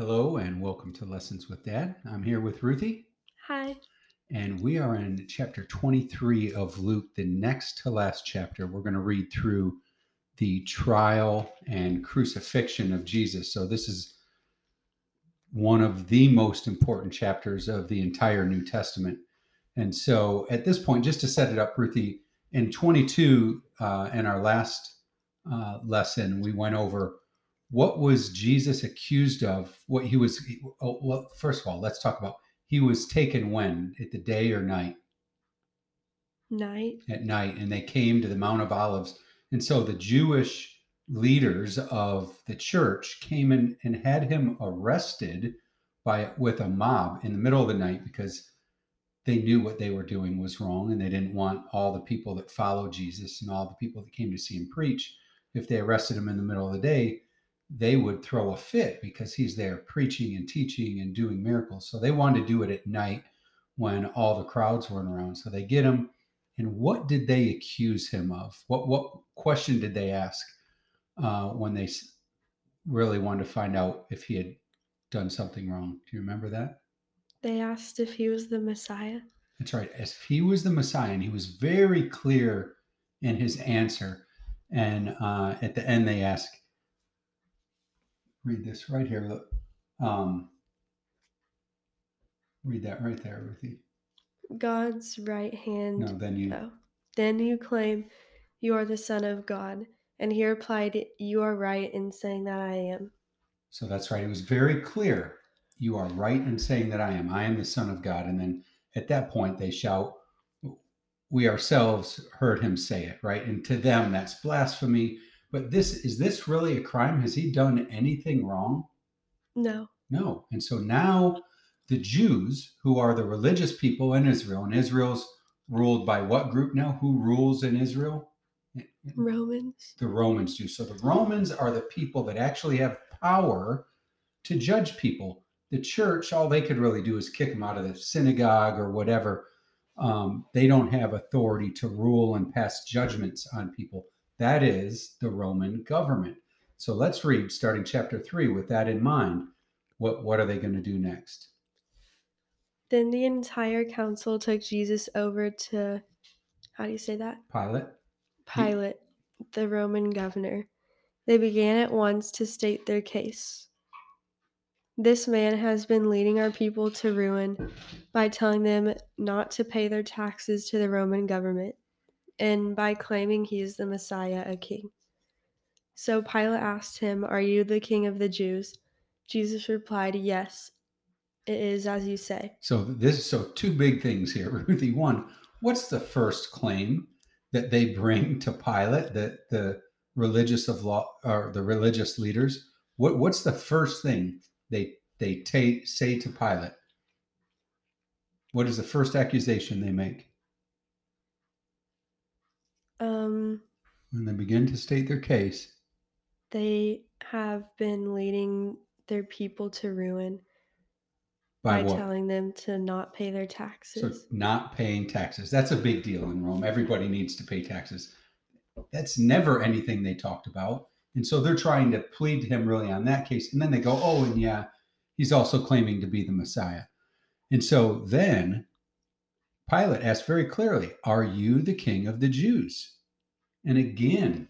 Hello and welcome to Lessons with Dad. I'm here with Ruthie, Hi. and we are in chapter 23 of Luke, the next to last chapter. We're going to read through the trial and crucifixion of Jesus. So, this is one of the most important chapters of the entire New Testament. And so, at this point, just to set it up, Ruthie, in 22, uh, in our last uh, lesson, we went over what was Jesus accused of? What he was, oh, well, first of all, let's talk about he was taken when? At the day or night? Night. At night. And they came to the Mount of Olives. And so the Jewish leaders of the church came in and had him arrested by with a mob in the middle of the night because they knew what they were doing was wrong and they didn't want all the people that followed Jesus and all the people that came to see him preach if they arrested him in the middle of the day they would throw a fit because he's there preaching and teaching and doing miracles. So they wanted to do it at night when all the crowds weren't around. So they get him. And what did they accuse him of? What what question did they ask uh, when they really wanted to find out if he had done something wrong? Do you remember that? They asked if he was the Messiah. That's right. As if he was the Messiah, and he was very clear in his answer. And uh, at the end, they ask, read this right here. Look, um, read that right there, Ruthie. God's right hand. No, then you. Oh. Then you claim you are the Son of God. And he replied, You are right in saying that I am. So that's right. It was very clear. You are right in saying that I am. I am the Son of God. And then at that point, they shout, We ourselves heard him say it, right? And to them, that's blasphemy. But this is this really a crime? Has he done anything wrong? No. No. And so now the Jews, who are the religious people in Israel, and Israel's ruled by what group now? Who rules in Israel? Romans. The Romans do. So the Romans are the people that actually have power to judge people. The church, all they could really do is kick them out of the synagogue or whatever. Um, they don't have authority to rule and pass judgments on people. That is the Roman government. So let's read starting chapter 3 with that in mind. What, what are they going to do next? Then the entire council took Jesus over to, how do you say that? Pilate. Pilate, the Roman governor. They began at once to state their case. This man has been leading our people to ruin by telling them not to pay their taxes to the Roman government and by claiming he is the Messiah, a king. So Pilate asked him, Are you the king of the Jews? Jesus replied, Yes, it is as you say. So this so two big things here, Ruthie. One, what's the first claim that they bring to Pilate that the religious of law or the religious leaders? What what's the first thing they they ta- say to Pilate? What is the first accusation they make? Um, when they begin to state their case, they have been leading their people to ruin by, by telling them to not pay their So taxes. not paying taxes. That's a big deal in Rome. Everybody needs to pay taxes. That's never anything they talked about. And so they're trying to plead to him really on that case. And then they go, oh, and yeah, he's also claiming to be the Messiah. And so then Pilate asked very clearly, Are you the king of the Jews? And again,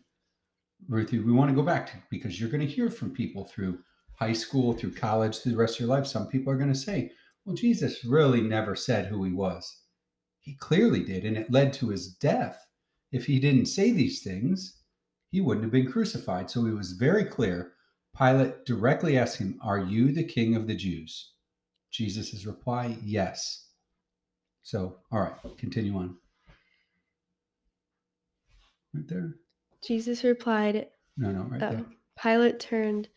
Ruthie, we want to go back to because you're going to hear from people through high school, through college, through the rest of your life. Some people are going to say, Well, Jesus really never said who he was. He clearly did, and it led to his death. If he didn't say these things, he wouldn't have been crucified. So he was very clear. Pilate directly asked him, Are you the king of the Jews? Jesus' reply, Yes. So, all right, continue on. Right there? Jesus replied, No, no, right Oh. there. Pilate turned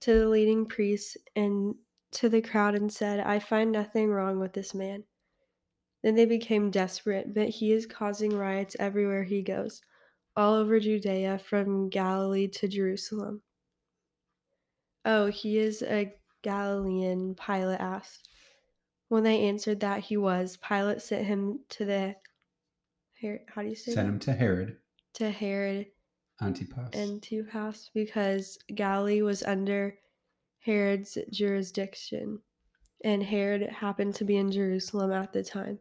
to the leading priests and to the crowd and said, I find nothing wrong with this man. Then they became desperate, but he is causing riots everywhere he goes, all over Judea, from Galilee to Jerusalem. Oh, he is a Galilean, Pilate asked. When they answered that he was, Pilate sent him to the Her- how do you say Send that? him to Herod to Herod Antipas. Antipas because Galilee was under Herod's jurisdiction, and Herod happened to be in Jerusalem at the time.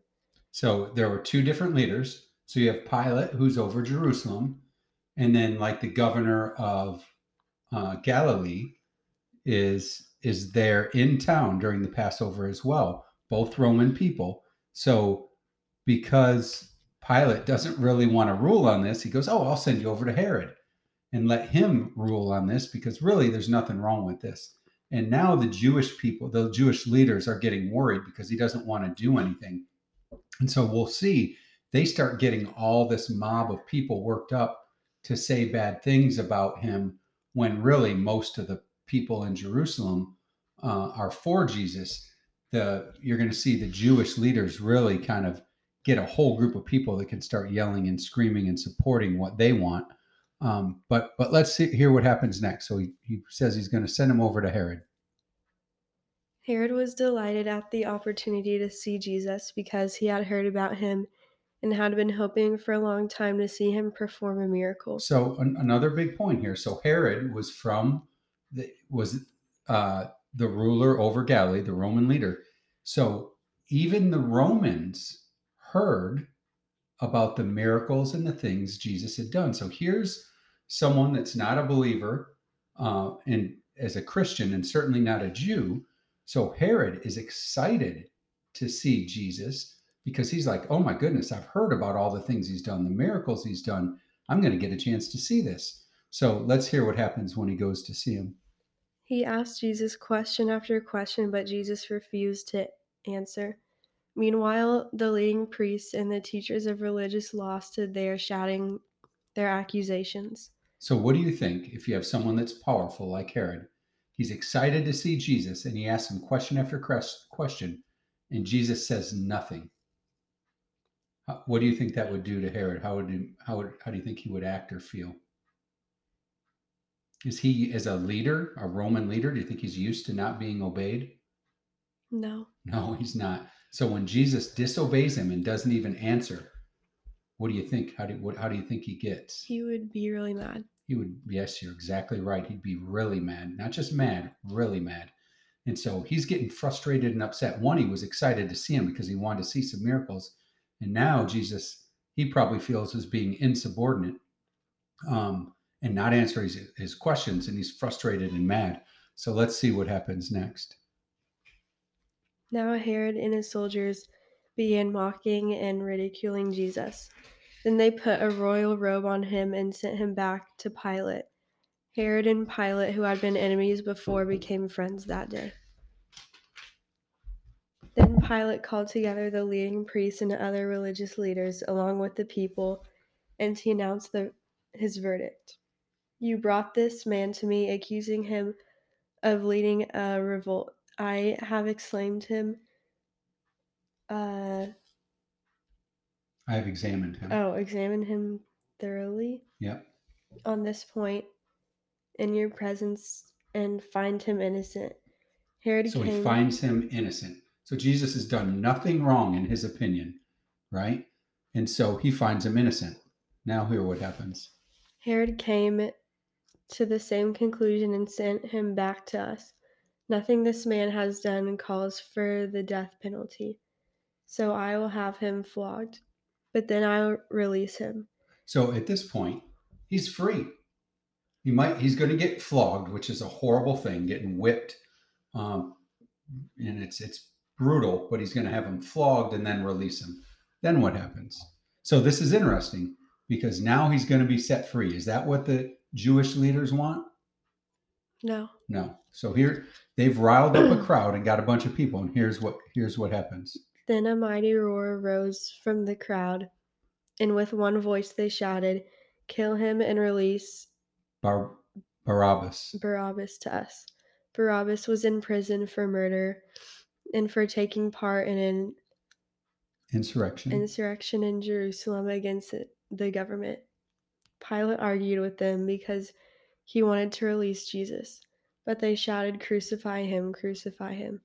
So there were two different leaders. So you have Pilate, who's over Jerusalem, and then like the governor of uh, Galilee is is there in town during the Passover as well. Both Roman people. So because Pilate doesn't really want to rule on this, he goes, "Oh, I'll send you over to Herod and let him rule on this because really there's nothing wrong with this." And now the Jewish people, the Jewish leaders are getting worried because he doesn't want to do anything. And so we'll see they start getting all this mob of people worked up to say bad things about him when really most of the people in Jerusalem uh, are for Jesus. The you're going to see the Jewish leaders really kind of get a whole group of people that can start yelling and screaming and supporting what they want. Um, but but let's see, hear what happens next. So he, he says he's going to send him over to Herod. Herod was delighted at the opportunity to see Jesus because he had heard about him and had been hoping for a long time to see him perform a miracle. So an, another big point here. So Herod was from the was uh, the ruler over Galilee, the Roman leader. So even the Romans heard about the miracles and the things Jesus had done. So here's someone that's not a believer uh, and as a Christian and certainly not a Jew. So Herod is excited to see Jesus because he's like, oh my goodness, I've heard about all the things he's done, the miracles he's done. I'm going to get a chance to see this. So let's hear what happens when he goes to see him. He asked Jesus question after question, but Jesus refused to answer. Meanwhile, the leading priests and the teachers of religious law stood there shouting their accusations. So, what do you think if you have someone that's powerful like Herod? He's excited to see Jesus and he asks him question after question, and Jesus says nothing. What do you think that would do to Herod? How would he, how would how do you think he would act or feel? Is he as a leader, a Roman leader? Do you think he's used to not being obeyed? No. No, he's not. So when Jesus disobeys him and doesn't even answer, what do you think? How do what, how do you think he gets? He would be really mad. He would. Yes, you're exactly right. He'd be really mad. Not just mad, really mad. And so he's getting frustrated and upset. One, he was excited to see him because he wanted to see some miracles. And now Jesus, he probably feels as being insubordinate um, and not answering his, his questions. And he's frustrated and mad. So let's see what happens next. Now Herod and his soldiers began mocking and ridiculing Jesus. Then they put a royal robe on him and sent him back to Pilate. Herod and Pilate, who had been enemies before, became friends that day. Then Pilate called together the leading priests and other religious leaders, along with the people, and he announced the, his verdict. You brought this man to me, accusing him of leading a revolt. I have exclaimed him. Uh, I have examined him. Oh, examined him thoroughly. Yep. On this point, in your presence, and find him innocent. Herod so came, he finds him innocent. So Jesus has done nothing wrong in his opinion, right? And so he finds him innocent. Now hear what happens. Herod came to the same conclusion and sent him back to us. Nothing this man has done calls for the death penalty. So I will have him flogged but then I'll release him. So at this point, he's free. He might he's going to get flogged, which is a horrible thing, getting whipped, um, and it's it's brutal. But he's going to have him flogged and then release him. Then what happens? So this is interesting because now he's going to be set free. Is that what the Jewish leaders want? No. No. So here they've riled up a crowd and got a bunch of people, and here's what here's what happens. Then a mighty roar rose from the crowd, and with one voice they shouted, Kill him and release Bar- Barabbas. Barabbas to us. Barabbas was in prison for murder and for taking part in an insurrection insurrection in Jerusalem against the government. Pilate argued with them because he wanted to release Jesus, but they shouted, Crucify him, crucify him.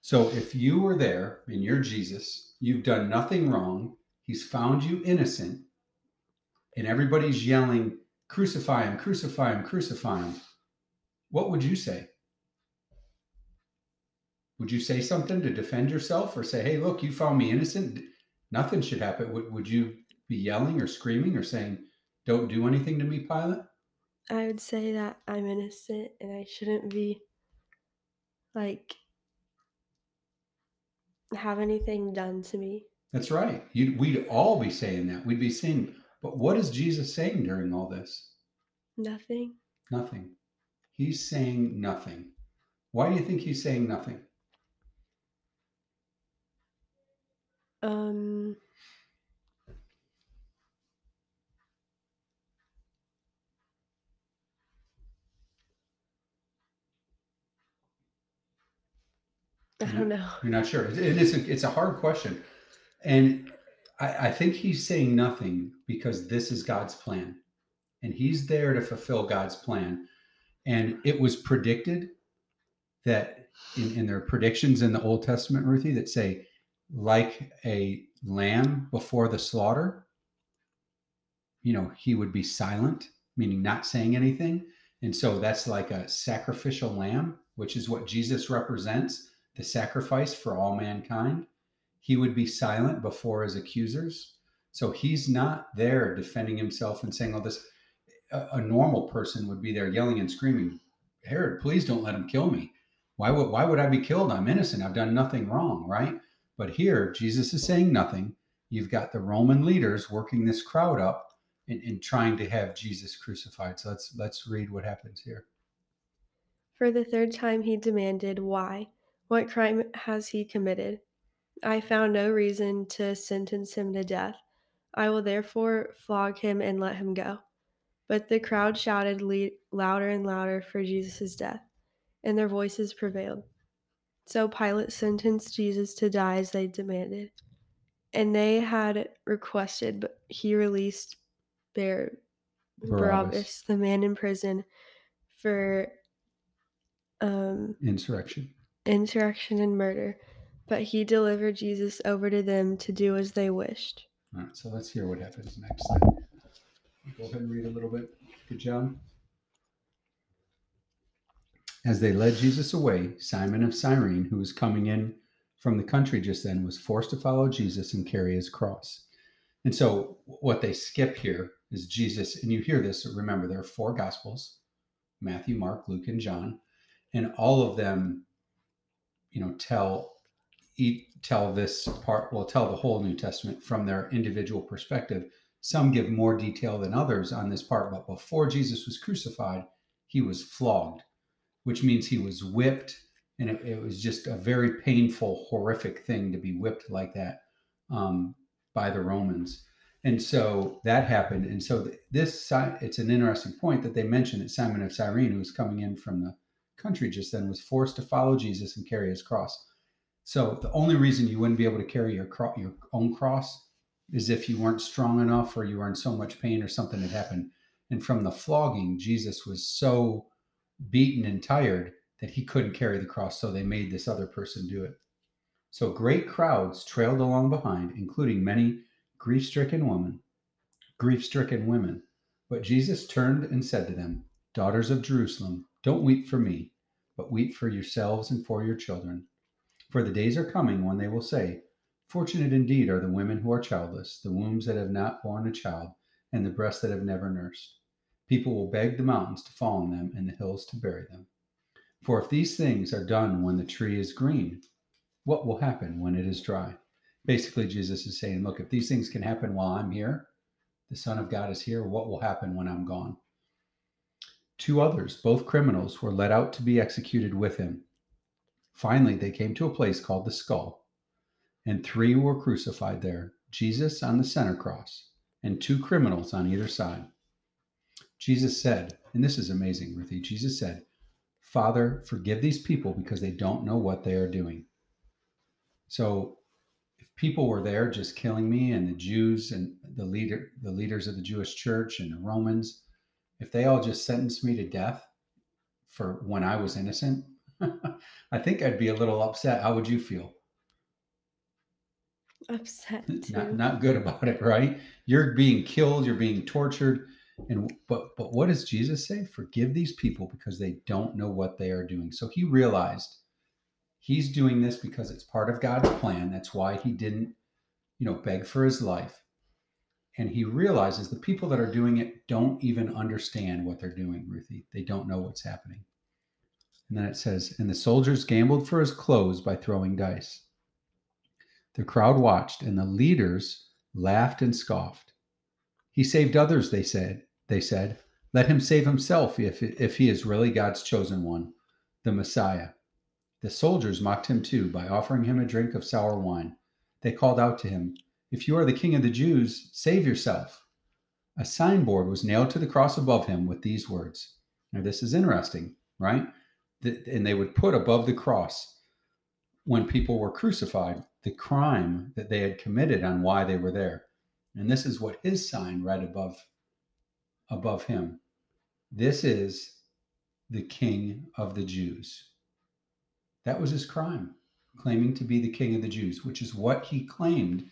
So if you were there and you're Jesus, you've done nothing wrong, he's found you innocent, and everybody's yelling, Crucify him, crucify him, crucify him, what would you say? Would you say something to defend yourself or say, hey, look, you found me innocent? Nothing should happen. Would, would you be yelling or screaming or saying, don't do anything to me, Pilate? I would say that I'm innocent and I shouldn't be like have anything done to me. That's right. You'd, we'd all be saying that. We'd be saying, but what is Jesus saying during all this? Nothing. Nothing. He's saying nothing. Why do you think he's saying nothing? Um I don't know. You're not sure. It is. A, it's a hard question, and I, I think he's saying nothing because this is God's plan, and he's there to fulfill God's plan. And it was predicted that in, in their predictions in the Old Testament, Ruthie, that say, like a lamb before the slaughter, you know, he would be silent, meaning not saying anything. And so that's like a sacrificial lamb, which is what Jesus represents the sacrifice for all mankind. He would be silent before his accusers. So he's not there defending himself and saying all this. A, a normal person would be there yelling and screaming, Herod, please don't let him kill me. Why would why would I be killed? I'm innocent. I've done nothing wrong, right? But here, Jesus is saying nothing. You've got the Roman leaders working this crowd up and, and trying to have Jesus crucified. So let's let's read what happens here. For the third time he demanded, Why? What crime has he committed? I found no reason to sentence him to death. I will therefore flog him and let him go. But the crowd shouted le- louder and louder for Jesus' death, and their voices prevailed. So Pilate sentenced Jesus to die as they demanded. And they had requested, but he released Bar- Barabbas. Barabbas, the man in prison, for um, Insurrection. Insurrection and murder, but he delivered Jesus over to them to do as they wished. All right, so let's hear what happens next. Go ahead and read a little bit. Good job. As they led Jesus away, Simon of Cyrene, who was coming in from the country just then, was forced to follow Jesus and carry his cross. And so, what they skip here is Jesus, and you hear this. Remember, there are four Gospels Matthew, Mark, Luke, and John, and all of them, you know, tell eat, tell this part, well, tell the whole New Testament from their individual perspective. Some give more detail than others on this part, but before Jesus was crucified, he was flogged, which means he was whipped, and it, it was just a very painful, horrific thing to be whipped like that um, by the Romans. And so that happened. And so th- this, it's an interesting point that they mentioned that Simon of Cyrene, who was coming in from the country just then, was forced to follow Jesus and carry his cross. So the only reason you wouldn't be able to carry your cro- your own cross is if you weren't strong enough or you were in so much pain or something had happened. And from the flogging, Jesus was so beaten and tired that he couldn't carry the cross, so they made this other person do it. So great crowds trailed along behind, including many grief-stricken women, grief-stricken women. But Jesus turned and said to them, Daughters of Jerusalem, don't weep for me, but weep for yourselves and for your children. For the days are coming when they will say, Fortunate indeed are the women who are childless, the wombs that have not borne a child, and the breasts that have never nursed. People will beg the mountains to fall on them and the hills to bury them. For if these things are done when the tree is green, what will happen when it is dry? Basically, Jesus is saying, Look, if these things can happen while I'm here, the Son of God is here, what will happen when I'm gone? Two others, both criminals, were led out to be executed with him. Finally, they came to a place called the skull, and three were crucified there Jesus on the center cross, and two criminals on either side. Jesus said, and this is amazing, Ruthie. Jesus said, Father, forgive these people because they don't know what they are doing. So if people were there just killing me and the Jews and the leader the leaders of the Jewish church and the Romans, if they all just sentenced me to death for when I was innocent, I think I'd be a little upset. How would you feel? Upset too. Not not good about it, right? You're being killed, you're being tortured. And but but what does Jesus say? Forgive these people because they don't know what they are doing. So he realized He's doing this because it's part of God's plan. That's why he didn't, you know, beg for his life. And he realizes the people that are doing it don't even understand what they're doing, Ruthie. They don't know what's happening. And then it says, and the soldiers gambled for his clothes by throwing dice. The crowd watched, and the leaders laughed and scoffed. He saved others, they said. They said, Let him save himself if, if he is really God's chosen one, the Messiah. The soldiers mocked him too by offering him a drink of sour wine. They called out to him, If you are the king of the Jews, save yourself. A signboard was nailed to the cross above him with these words. Now, this is interesting, right? And they would put above the cross when people were crucified the crime that they had committed on why they were there. And this is what his sign read above above him. This is the king of the Jews. That was his crime, claiming to be the king of the Jews, which is what he claimed.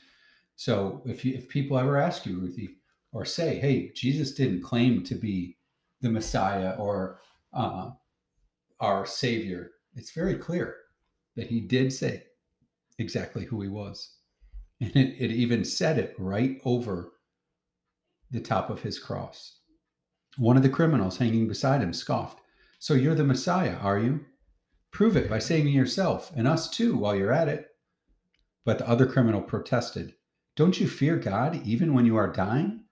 So if you, if people ever ask you, Ruthie, or say, "Hey, Jesus didn't claim to be the Messiah or uh, our Savior," it's very clear that he did say exactly who he was. And it, it even said it right over the top of his cross. One of the criminals hanging beside him scoffed, So you're the Messiah, are you? Prove it by saving yourself and us too while you're at it. But the other criminal protested, Don't you fear God even when you are dying?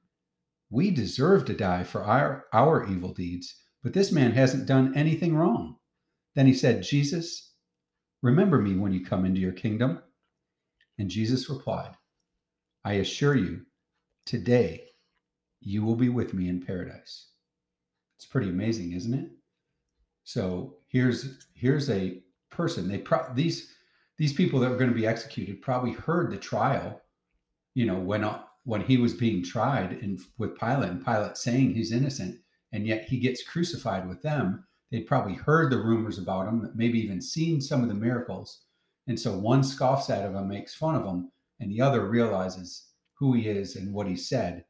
We deserve to die for our, our evil deeds, but this man hasn't done anything wrong. Then he said, Jesus, Remember me when you come into your kingdom. And Jesus replied, I assure you, today you will be with me in paradise. It's pretty amazing, isn't it? So here's here's a person. They pro- these these people that were going to be executed probably heard the trial, you know, when uh, when he was being tried and with Pilate and Pilate saying he's innocent, and yet he gets crucified with them they'd probably heard the rumors about him, maybe even seen some of the miracles. And so one scoffs at him and makes fun of him, and the other realizes who he is and what he said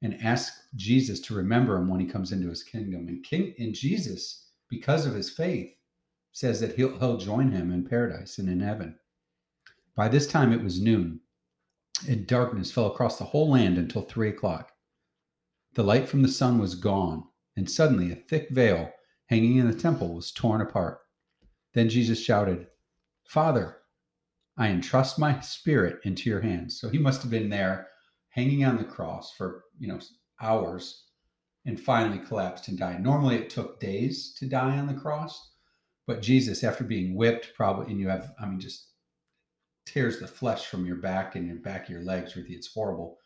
and asks Jesus to remember him when he comes into his kingdom. And King in Jesus, because of his faith, says that he'll he'll join him in paradise and in heaven. By this time it was noon, and darkness fell across the whole land until three o'clock. The light from the sun was gone, and suddenly a thick veil hanging in the temple was torn apart. Then Jesus shouted, Father, I entrust my spirit into your hands. So he must have been there hanging on the cross for, you know, hours and finally collapsed and died. Normally it took days to die on the cross, but Jesus, after being whipped, probably, and you have, I mean, just tears the flesh from your back and your back of your legs, Ruthie. It's horrible.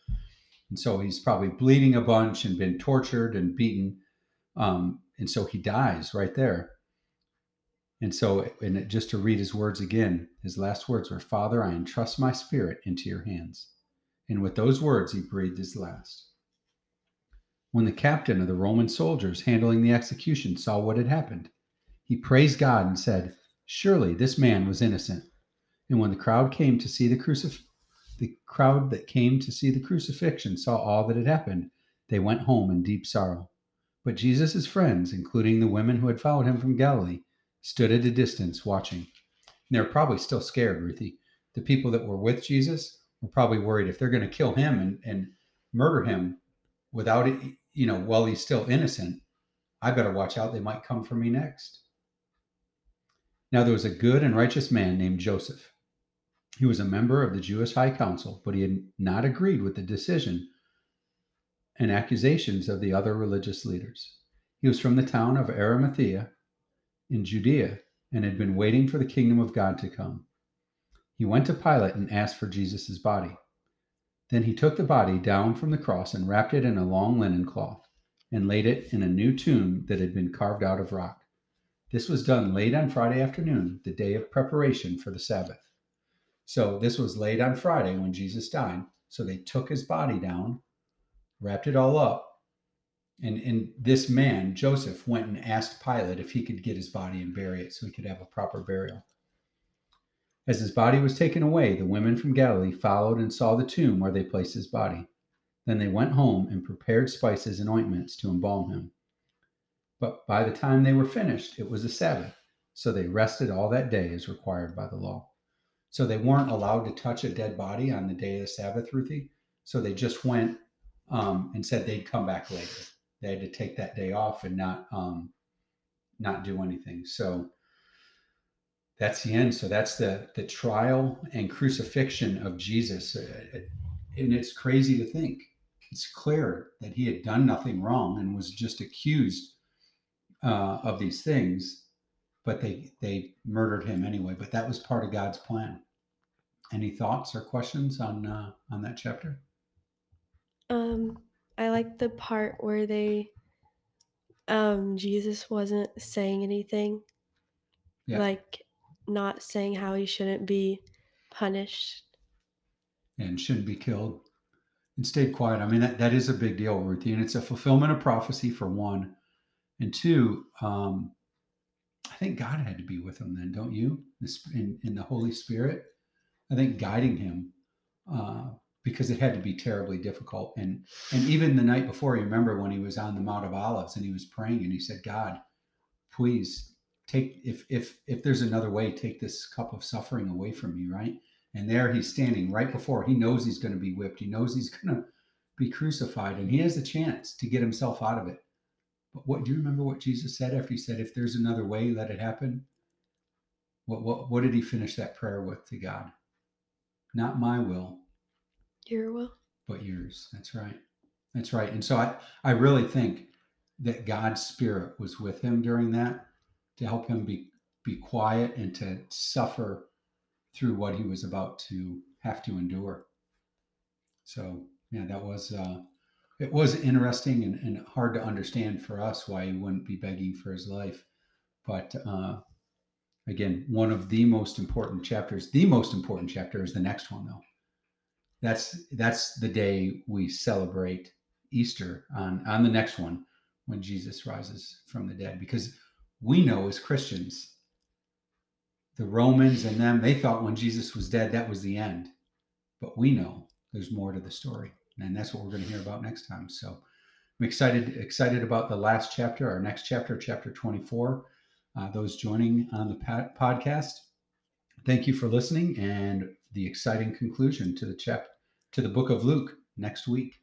And so he's probably bleeding a bunch and been tortured and beaten. Um, and so he dies right there. And so, and just to read his words again, his last words were, Father, I entrust my spirit into your hands. And with those words, he breathed his last. When the captain of the Roman soldiers handling the execution saw what had happened, he praised God and said, Surely this man was innocent. And when the crowd came to see the crucif- the crowd that came to see the crucifixion saw all that had happened, they went home in deep sorrow. But Jesus' friends, including the women who had followed him from Galilee, stood at a distance watching. And they're probably still scared, Ruthie. The people that were with Jesus were probably worried if they're going to kill him and, and murder him without it, you know, while he's still innocent, I better watch out. They might come for me next. Now there was a good and righteous man named Joseph. He was a member of the Jewish High Council, but he had not agreed with the decision and accusations of the other religious leaders. He was from the town of Arimathea in Judea and had been waiting for the kingdom of God to come. He went to Pilate and asked for Jesus' body. Then he took the body down from the cross and wrapped it in a long linen cloth and laid it in a new tomb that had been carved out of rock. This was done late on Friday afternoon, the day of preparation for the Sabbath. So this was late on Friday when Jesus died. So they took his body down wrapped it all up. And, and this man, Joseph, went and asked Pilate if he could get his body and bury it so he could have a proper burial. As his body was taken away, the women from Galilee followed and saw the tomb where they placed his body. Then they went home and prepared spices and ointments to embalm him. But by the time they were finished, it was a Sabbath, So they rested all that day as required by the law. So they weren't allowed to touch a dead body on the day of the Sabbath, Ruthie. So they just went um, and said they'd come back later. They had to take that day off and not um, not do anything. So that's the end. So that's the the trial and crucifixion of Jesus, uh, and it's crazy to think. It's clear that he had done nothing wrong and was just accused uh, of these things, but they they murdered him anyway. But that was part of God's plan. Any thoughts or questions on uh, on that chapter? Um, I like the part where they um Jesus wasn't saying anything, Yeah. like not saying how he shouldn't be punished. and shouldn't be killed and stayed quiet. I mean, that, that is a big deal, Ruthie. And it's a fulfillment of prophecy for one. And two, um, I think God had to be with him then, don't you? This, in, in the Holy Spirit, I think guiding him uh, because it had to be terribly difficult. And and even the night before, you remember when he was on the Mount of Olives and he was praying and he said, God, please take if if if there's another way, take this cup of suffering away from me, right? And there he's standing right before. He knows he's going to be whipped. He knows he's going to be crucified, and he has a chance to get himself out of it. But what do you remember what Jesus said after he said, "If there's another way, let it happen"? What what what did he finish that prayer with to God? Not my will, Your will. but yours. That's right. That's right. And so I I really think that God's spirit was with him during that to help him be be quiet and to suffer through what he was about to have to endure. So yeah, that was uh, it was interesting and, and hard to understand for us why he wouldn't be begging for his life. But uh, again, one of the most important chapters. The most important chapter is the next one, though. That's that's the day we celebrate Easter on on the next one when Jesus rises from the dead, because we know as Christians the Romans and them, they thought when Jesus was dead, that was the end. But we know there's more to the story. And that's what we're going to hear about next time. So I'm excited, excited about the last chapter, our next chapter, chapter 24. Uh, those joining on the podcast, thank you for listening and the exciting conclusion to the to the book of Luke next week.